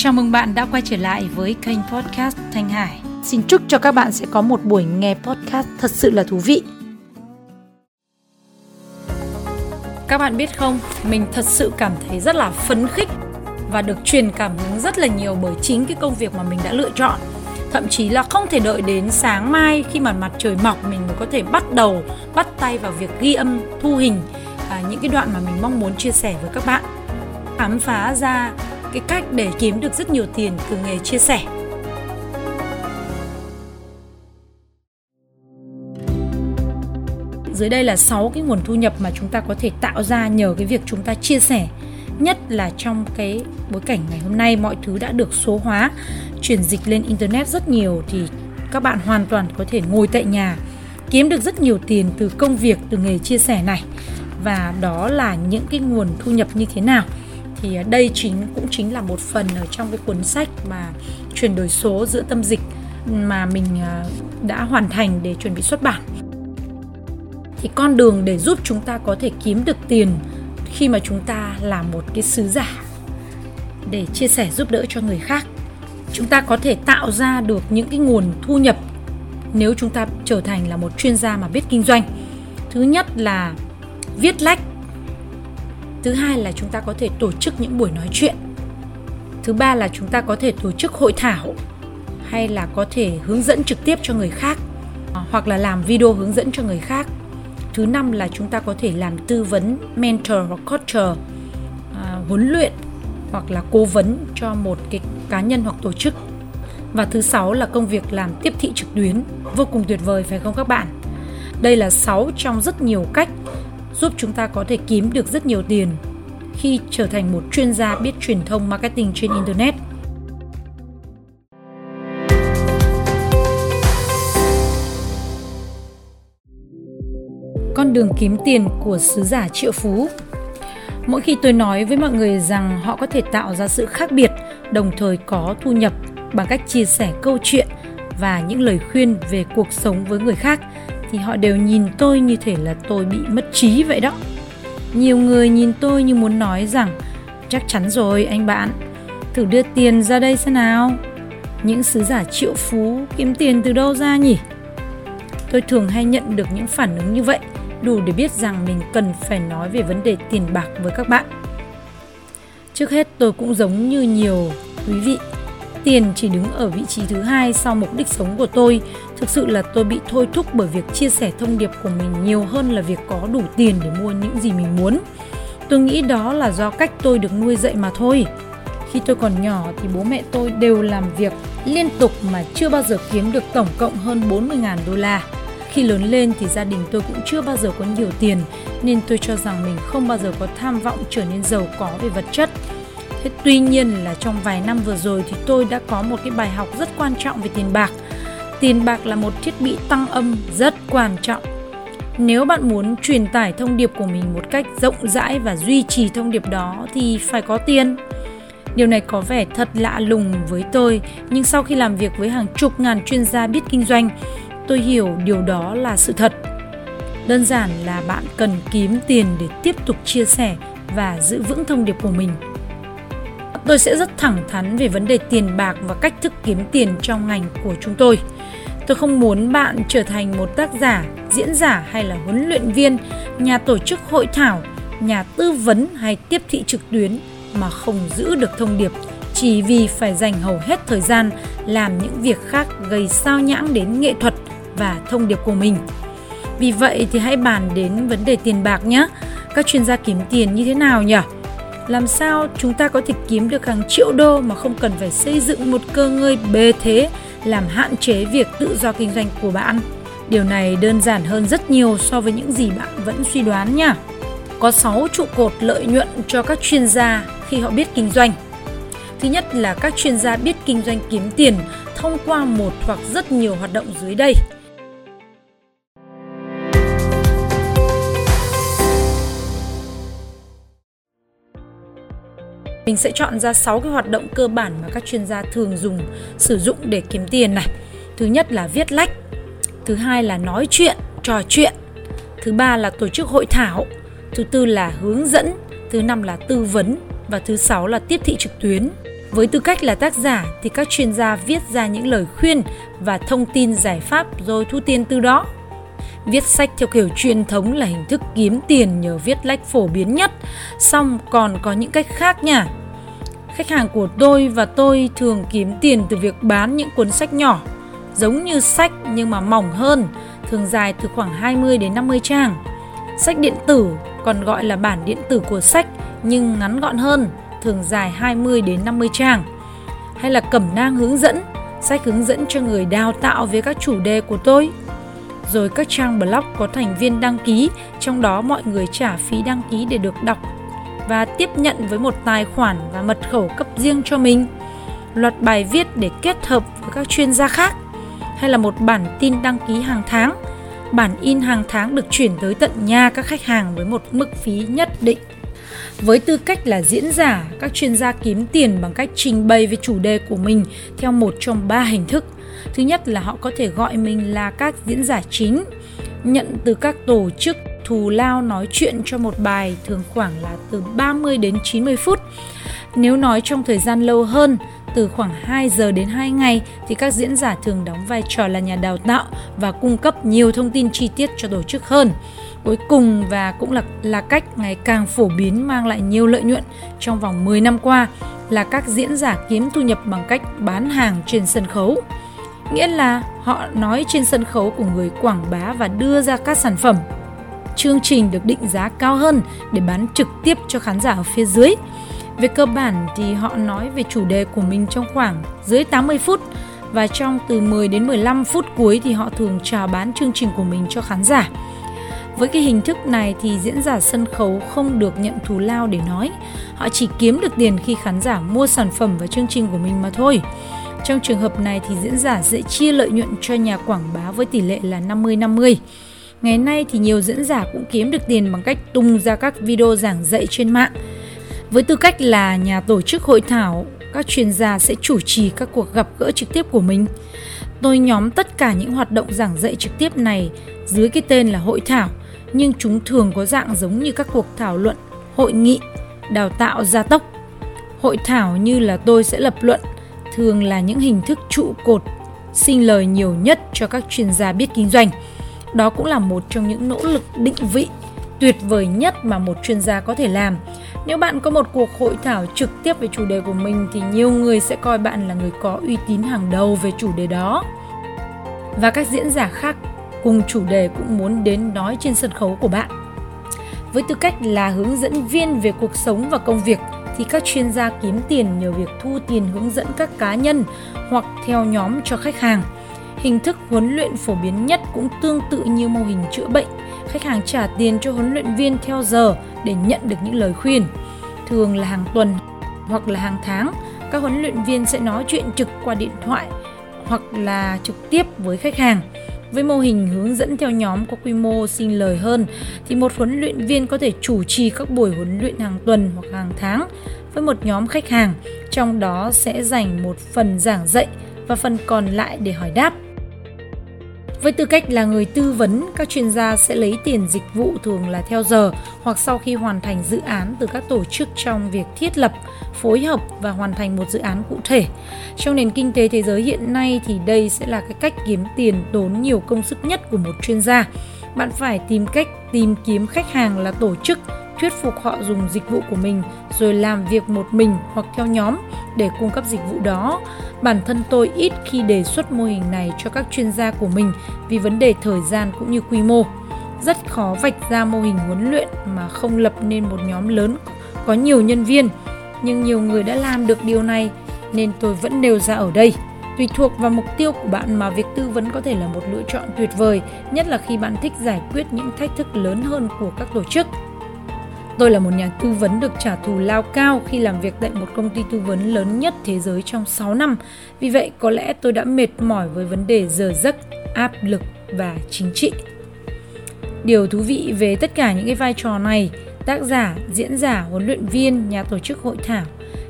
Chào mừng bạn đã quay trở lại với kênh podcast Thanh Hải. Xin chúc cho các bạn sẽ có một buổi nghe podcast thật sự là thú vị. Các bạn biết không, mình thật sự cảm thấy rất là phấn khích và được truyền cảm hứng rất là nhiều bởi chính cái công việc mà mình đã lựa chọn. Thậm chí là không thể đợi đến sáng mai khi mà mặt trời mọc mình mới có thể bắt đầu bắt tay vào việc ghi âm, thu hình à, những cái đoạn mà mình mong muốn chia sẻ với các bạn. Khám phá ra cái cách để kiếm được rất nhiều tiền từ nghề chia sẻ. Dưới đây là 6 cái nguồn thu nhập mà chúng ta có thể tạo ra nhờ cái việc chúng ta chia sẻ. Nhất là trong cái bối cảnh ngày hôm nay mọi thứ đã được số hóa, chuyển dịch lên internet rất nhiều thì các bạn hoàn toàn có thể ngồi tại nhà kiếm được rất nhiều tiền từ công việc từ nghề chia sẻ này và đó là những cái nguồn thu nhập như thế nào thì à, đây chính, cũng chính là một phần ở trong cái cuốn sách mà chuyển đổi số giữa tâm dịch mà mình à, đã hoàn thành để chuẩn bị xuất bản. Thì con đường để giúp chúng ta có thể kiếm được tiền khi mà chúng ta là một cái sứ giả để chia sẻ giúp đỡ cho người khác. Chúng ta có thể tạo ra được những cái nguồn thu nhập nếu chúng ta trở thành là một chuyên gia mà biết kinh doanh. Thứ nhất là viết lách thứ hai là chúng ta có thể tổ chức những buổi nói chuyện. Thứ ba là chúng ta có thể tổ chức hội thảo hay là có thể hướng dẫn trực tiếp cho người khác à, hoặc là làm video hướng dẫn cho người khác. Thứ năm là chúng ta có thể làm tư vấn mentor hoặc coach à, huấn luyện hoặc là cố vấn cho một cái cá nhân hoặc tổ chức. Và thứ sáu là công việc làm tiếp thị trực tuyến vô cùng tuyệt vời phải không các bạn? Đây là 6 trong rất nhiều cách giúp chúng ta có thể kiếm được rất nhiều tiền khi trở thành một chuyên gia biết truyền thông marketing trên internet. Con đường kiếm tiền của sứ giả triệu phú. Mỗi khi tôi nói với mọi người rằng họ có thể tạo ra sự khác biệt, đồng thời có thu nhập bằng cách chia sẻ câu chuyện và những lời khuyên về cuộc sống với người khác thì họ đều nhìn tôi như thể là tôi bị mất trí vậy đó. Nhiều người nhìn tôi như muốn nói rằng, chắc chắn rồi, anh bạn, thử đưa tiền ra đây xem nào. Những sứ giả triệu phú kiếm tiền từ đâu ra nhỉ? Tôi thường hay nhận được những phản ứng như vậy, đủ để biết rằng mình cần phải nói về vấn đề tiền bạc với các bạn. Trước hết, tôi cũng giống như nhiều quý vị, tiền chỉ đứng ở vị trí thứ hai sau mục đích sống của tôi thực sự là tôi bị thôi thúc bởi việc chia sẻ thông điệp của mình nhiều hơn là việc có đủ tiền để mua những gì mình muốn tôi nghĩ đó là do cách tôi được nuôi dạy mà thôi khi tôi còn nhỏ thì bố mẹ tôi đều làm việc liên tục mà chưa bao giờ kiếm được tổng cộng hơn 40.000 đô la. Khi lớn lên thì gia đình tôi cũng chưa bao giờ có nhiều tiền, nên tôi cho rằng mình không bao giờ có tham vọng trở nên giàu có về vật chất Thế tuy nhiên là trong vài năm vừa rồi thì tôi đã có một cái bài học rất quan trọng về tiền bạc. Tiền bạc là một thiết bị tăng âm rất quan trọng. Nếu bạn muốn truyền tải thông điệp của mình một cách rộng rãi và duy trì thông điệp đó thì phải có tiền. Điều này có vẻ thật lạ lùng với tôi, nhưng sau khi làm việc với hàng chục ngàn chuyên gia biết kinh doanh, tôi hiểu điều đó là sự thật. Đơn giản là bạn cần kiếm tiền để tiếp tục chia sẻ và giữ vững thông điệp của mình tôi sẽ rất thẳng thắn về vấn đề tiền bạc và cách thức kiếm tiền trong ngành của chúng tôi. Tôi không muốn bạn trở thành một tác giả, diễn giả hay là huấn luyện viên, nhà tổ chức hội thảo, nhà tư vấn hay tiếp thị trực tuyến mà không giữ được thông điệp chỉ vì phải dành hầu hết thời gian làm những việc khác gây sao nhãng đến nghệ thuật và thông điệp của mình. Vì vậy thì hãy bàn đến vấn đề tiền bạc nhé. Các chuyên gia kiếm tiền như thế nào nhỉ? làm sao chúng ta có thể kiếm được hàng triệu đô mà không cần phải xây dựng một cơ ngơi bề thế làm hạn chế việc tự do kinh doanh của bạn. Điều này đơn giản hơn rất nhiều so với những gì bạn vẫn suy đoán nha. Có 6 trụ cột lợi nhuận cho các chuyên gia khi họ biết kinh doanh. Thứ nhất là các chuyên gia biết kinh doanh kiếm tiền thông qua một hoặc rất nhiều hoạt động dưới đây. Mình sẽ chọn ra 6 cái hoạt động cơ bản mà các chuyên gia thường dùng sử dụng để kiếm tiền này. Thứ nhất là viết lách, thứ hai là nói chuyện, trò chuyện, thứ ba là tổ chức hội thảo, thứ tư là hướng dẫn, thứ năm là tư vấn và thứ sáu là tiếp thị trực tuyến. Với tư cách là tác giả thì các chuyên gia viết ra những lời khuyên và thông tin giải pháp rồi thu tiền từ đó. Viết sách theo kiểu truyền thống là hình thức kiếm tiền nhờ viết lách phổ biến nhất, song còn có những cách khác nha. Khách hàng của tôi và tôi thường kiếm tiền từ việc bán những cuốn sách nhỏ, giống như sách nhưng mà mỏng hơn, thường dài từ khoảng 20 đến 50 trang. Sách điện tử còn gọi là bản điện tử của sách nhưng ngắn gọn hơn, thường dài 20 đến 50 trang. Hay là cẩm nang hướng dẫn, sách hướng dẫn cho người đào tạo về các chủ đề của tôi. Rồi các trang blog có thành viên đăng ký, trong đó mọi người trả phí đăng ký để được đọc và tiếp nhận với một tài khoản và mật khẩu cấp riêng cho mình. Loạt bài viết để kết hợp với các chuyên gia khác hay là một bản tin đăng ký hàng tháng. Bản in hàng tháng được chuyển tới tận nhà các khách hàng với một mức phí nhất định. Với tư cách là diễn giả, các chuyên gia kiếm tiền bằng cách trình bày về chủ đề của mình theo một trong ba hình thức. Thứ nhất là họ có thể gọi mình là các diễn giả chính, nhận từ các tổ chức thù lao nói chuyện cho một bài thường khoảng là từ 30 đến 90 phút. Nếu nói trong thời gian lâu hơn, từ khoảng 2 giờ đến 2 ngày thì các diễn giả thường đóng vai trò là nhà đào tạo và cung cấp nhiều thông tin chi tiết cho tổ chức hơn. Cuối cùng và cũng là là cách ngày càng phổ biến mang lại nhiều lợi nhuận trong vòng 10 năm qua là các diễn giả kiếm thu nhập bằng cách bán hàng trên sân khấu. Nghĩa là họ nói trên sân khấu của người quảng bá và đưa ra các sản phẩm chương trình được định giá cao hơn để bán trực tiếp cho khán giả ở phía dưới. Về cơ bản thì họ nói về chủ đề của mình trong khoảng dưới 80 phút và trong từ 10 đến 15 phút cuối thì họ thường chào bán chương trình của mình cho khán giả. Với cái hình thức này thì diễn giả sân khấu không được nhận thù lao để nói. Họ chỉ kiếm được tiền khi khán giả mua sản phẩm và chương trình của mình mà thôi. Trong trường hợp này thì diễn giả sẽ chia lợi nhuận cho nhà quảng bá với tỷ lệ là 50-50. Ngày nay thì nhiều diễn giả cũng kiếm được tiền bằng cách tung ra các video giảng dạy trên mạng. Với tư cách là nhà tổ chức hội thảo, các chuyên gia sẽ chủ trì các cuộc gặp gỡ trực tiếp của mình. Tôi nhóm tất cả những hoạt động giảng dạy trực tiếp này dưới cái tên là hội thảo, nhưng chúng thường có dạng giống như các cuộc thảo luận, hội nghị, đào tạo gia tốc. Hội thảo như là tôi sẽ lập luận, thường là những hình thức trụ cột, sinh lời nhiều nhất cho các chuyên gia biết kinh doanh. Đó cũng là một trong những nỗ lực định vị tuyệt vời nhất mà một chuyên gia có thể làm. Nếu bạn có một cuộc hội thảo trực tiếp về chủ đề của mình thì nhiều người sẽ coi bạn là người có uy tín hàng đầu về chủ đề đó. Và các diễn giả khác cùng chủ đề cũng muốn đến nói trên sân khấu của bạn. Với tư cách là hướng dẫn viên về cuộc sống và công việc thì các chuyên gia kiếm tiền nhờ việc thu tiền hướng dẫn các cá nhân hoặc theo nhóm cho khách hàng – Hình thức huấn luyện phổ biến nhất cũng tương tự như mô hình chữa bệnh. Khách hàng trả tiền cho huấn luyện viên theo giờ để nhận được những lời khuyên. Thường là hàng tuần hoặc là hàng tháng, các huấn luyện viên sẽ nói chuyện trực qua điện thoại hoặc là trực tiếp với khách hàng. Với mô hình hướng dẫn theo nhóm có quy mô sinh lời hơn thì một huấn luyện viên có thể chủ trì các buổi huấn luyện hàng tuần hoặc hàng tháng với một nhóm khách hàng, trong đó sẽ dành một phần giảng dạy và phần còn lại để hỏi đáp. Với tư cách là người tư vấn, các chuyên gia sẽ lấy tiền dịch vụ thường là theo giờ hoặc sau khi hoàn thành dự án từ các tổ chức trong việc thiết lập, phối hợp và hoàn thành một dự án cụ thể. Trong nền kinh tế thế giới hiện nay thì đây sẽ là cái cách kiếm tiền tốn nhiều công sức nhất của một chuyên gia. Bạn phải tìm cách tìm kiếm khách hàng là tổ chức thuyết phục họ dùng dịch vụ của mình rồi làm việc một mình hoặc theo nhóm để cung cấp dịch vụ đó. Bản thân tôi ít khi đề xuất mô hình này cho các chuyên gia của mình vì vấn đề thời gian cũng như quy mô. Rất khó vạch ra mô hình huấn luyện mà không lập nên một nhóm lớn có nhiều nhân viên, nhưng nhiều người đã làm được điều này nên tôi vẫn nêu ra ở đây. Tùy thuộc vào mục tiêu của bạn mà việc tư vấn có thể là một lựa chọn tuyệt vời, nhất là khi bạn thích giải quyết những thách thức lớn hơn của các tổ chức. Tôi là một nhà tư vấn được trả thù lao cao khi làm việc tại một công ty tư vấn lớn nhất thế giới trong 6 năm. Vì vậy, có lẽ tôi đã mệt mỏi với vấn đề giờ giấc, áp lực và chính trị. Điều thú vị về tất cả những cái vai trò này, tác giả, diễn giả, huấn luyện viên, nhà tổ chức hội thảo,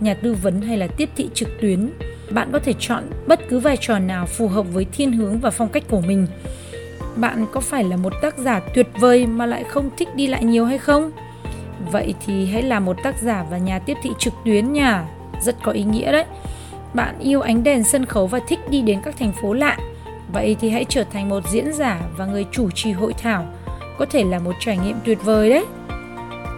nhà tư vấn hay là tiếp thị trực tuyến, bạn có thể chọn bất cứ vai trò nào phù hợp với thiên hướng và phong cách của mình. Bạn có phải là một tác giả tuyệt vời mà lại không thích đi lại nhiều hay không? Vậy thì hãy là một tác giả và nhà tiếp thị trực tuyến nha. rất có ý nghĩa đấy. Bạn yêu ánh đèn sân khấu và thích đi đến các thành phố lạ. Vậy thì hãy trở thành một diễn giả và người chủ trì hội thảo. Có thể là một trải nghiệm tuyệt vời đấy.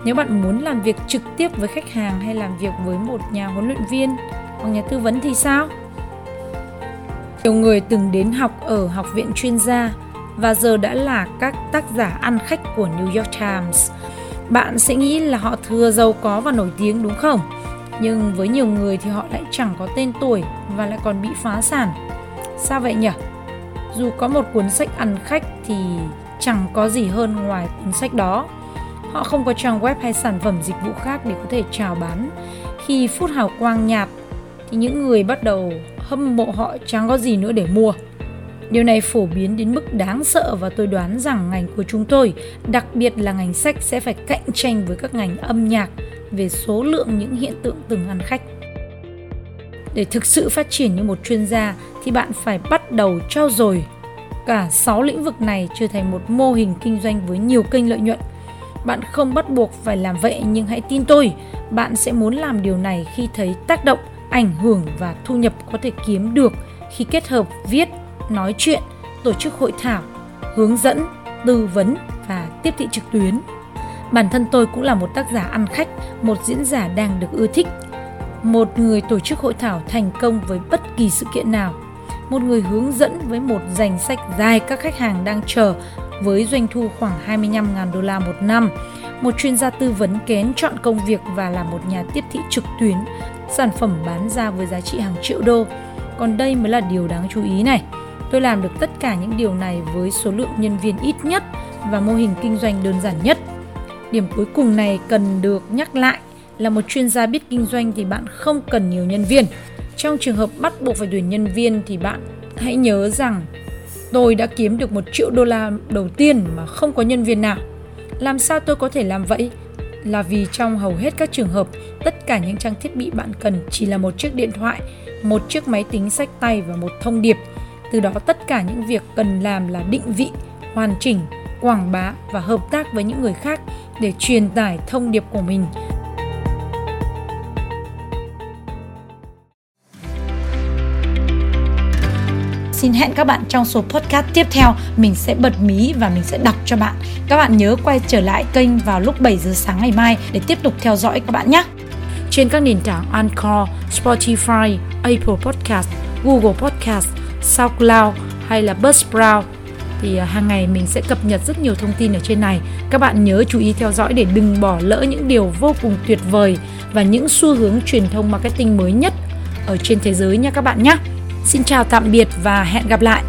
Nếu bạn muốn làm việc trực tiếp với khách hàng hay làm việc với một nhà huấn luyện viên hoặc nhà tư vấn thì sao? Nhiều người từng đến học ở học viện chuyên gia và giờ đã là các tác giả ăn khách của New York Times. Bạn sẽ nghĩ là họ thừa giàu có và nổi tiếng đúng không? Nhưng với nhiều người thì họ lại chẳng có tên tuổi và lại còn bị phá sản. Sao vậy nhỉ? Dù có một cuốn sách ăn khách thì chẳng có gì hơn ngoài cuốn sách đó. Họ không có trang web hay sản phẩm dịch vụ khác để có thể chào bán. Khi phút hào quang nhạt, thì những người bắt đầu hâm mộ họ chẳng có gì nữa để mua. Điều này phổ biến đến mức đáng sợ và tôi đoán rằng ngành của chúng tôi, đặc biệt là ngành sách sẽ phải cạnh tranh với các ngành âm nhạc về số lượng những hiện tượng từng ăn khách. Để thực sự phát triển như một chuyên gia thì bạn phải bắt đầu trao dồi cả 6 lĩnh vực này trở thành một mô hình kinh doanh với nhiều kênh lợi nhuận. Bạn không bắt buộc phải làm vậy nhưng hãy tin tôi, bạn sẽ muốn làm điều này khi thấy tác động, ảnh hưởng và thu nhập có thể kiếm được khi kết hợp viết, nói chuyện, tổ chức hội thảo, hướng dẫn, tư vấn và tiếp thị trực tuyến. Bản thân tôi cũng là một tác giả ăn khách, một diễn giả đang được ưa thích, một người tổ chức hội thảo thành công với bất kỳ sự kiện nào, một người hướng dẫn với một danh sách dài các khách hàng đang chờ với doanh thu khoảng 25.000 đô la một năm, một chuyên gia tư vấn kén chọn công việc và là một nhà tiếp thị trực tuyến, sản phẩm bán ra với giá trị hàng triệu đô. Còn đây mới là điều đáng chú ý này. Tôi làm được tất cả những điều này với số lượng nhân viên ít nhất và mô hình kinh doanh đơn giản nhất. Điểm cuối cùng này cần được nhắc lại là một chuyên gia biết kinh doanh thì bạn không cần nhiều nhân viên. Trong trường hợp bắt buộc phải tuyển nhân viên thì bạn hãy nhớ rằng tôi đã kiếm được một triệu đô la đầu tiên mà không có nhân viên nào. Làm sao tôi có thể làm vậy? Là vì trong hầu hết các trường hợp, tất cả những trang thiết bị bạn cần chỉ là một chiếc điện thoại, một chiếc máy tính sách tay và một thông điệp. Từ đó tất cả những việc cần làm là định vị, hoàn chỉnh, quảng bá và hợp tác với những người khác để truyền tải thông điệp của mình. Xin hẹn các bạn trong số podcast tiếp theo. Mình sẽ bật mí và mình sẽ đọc cho bạn. Các bạn nhớ quay trở lại kênh vào lúc 7 giờ sáng ngày mai để tiếp tục theo dõi các bạn nhé. Trên các nền tảng Anchor, Spotify, Apple Podcast, Google Podcast, SoundCloud hay là Buzzsprout thì à, hàng ngày mình sẽ cập nhật rất nhiều thông tin ở trên này. Các bạn nhớ chú ý theo dõi để đừng bỏ lỡ những điều vô cùng tuyệt vời và những xu hướng truyền thông marketing mới nhất ở trên thế giới nha các bạn nhé. Xin chào tạm biệt và hẹn gặp lại.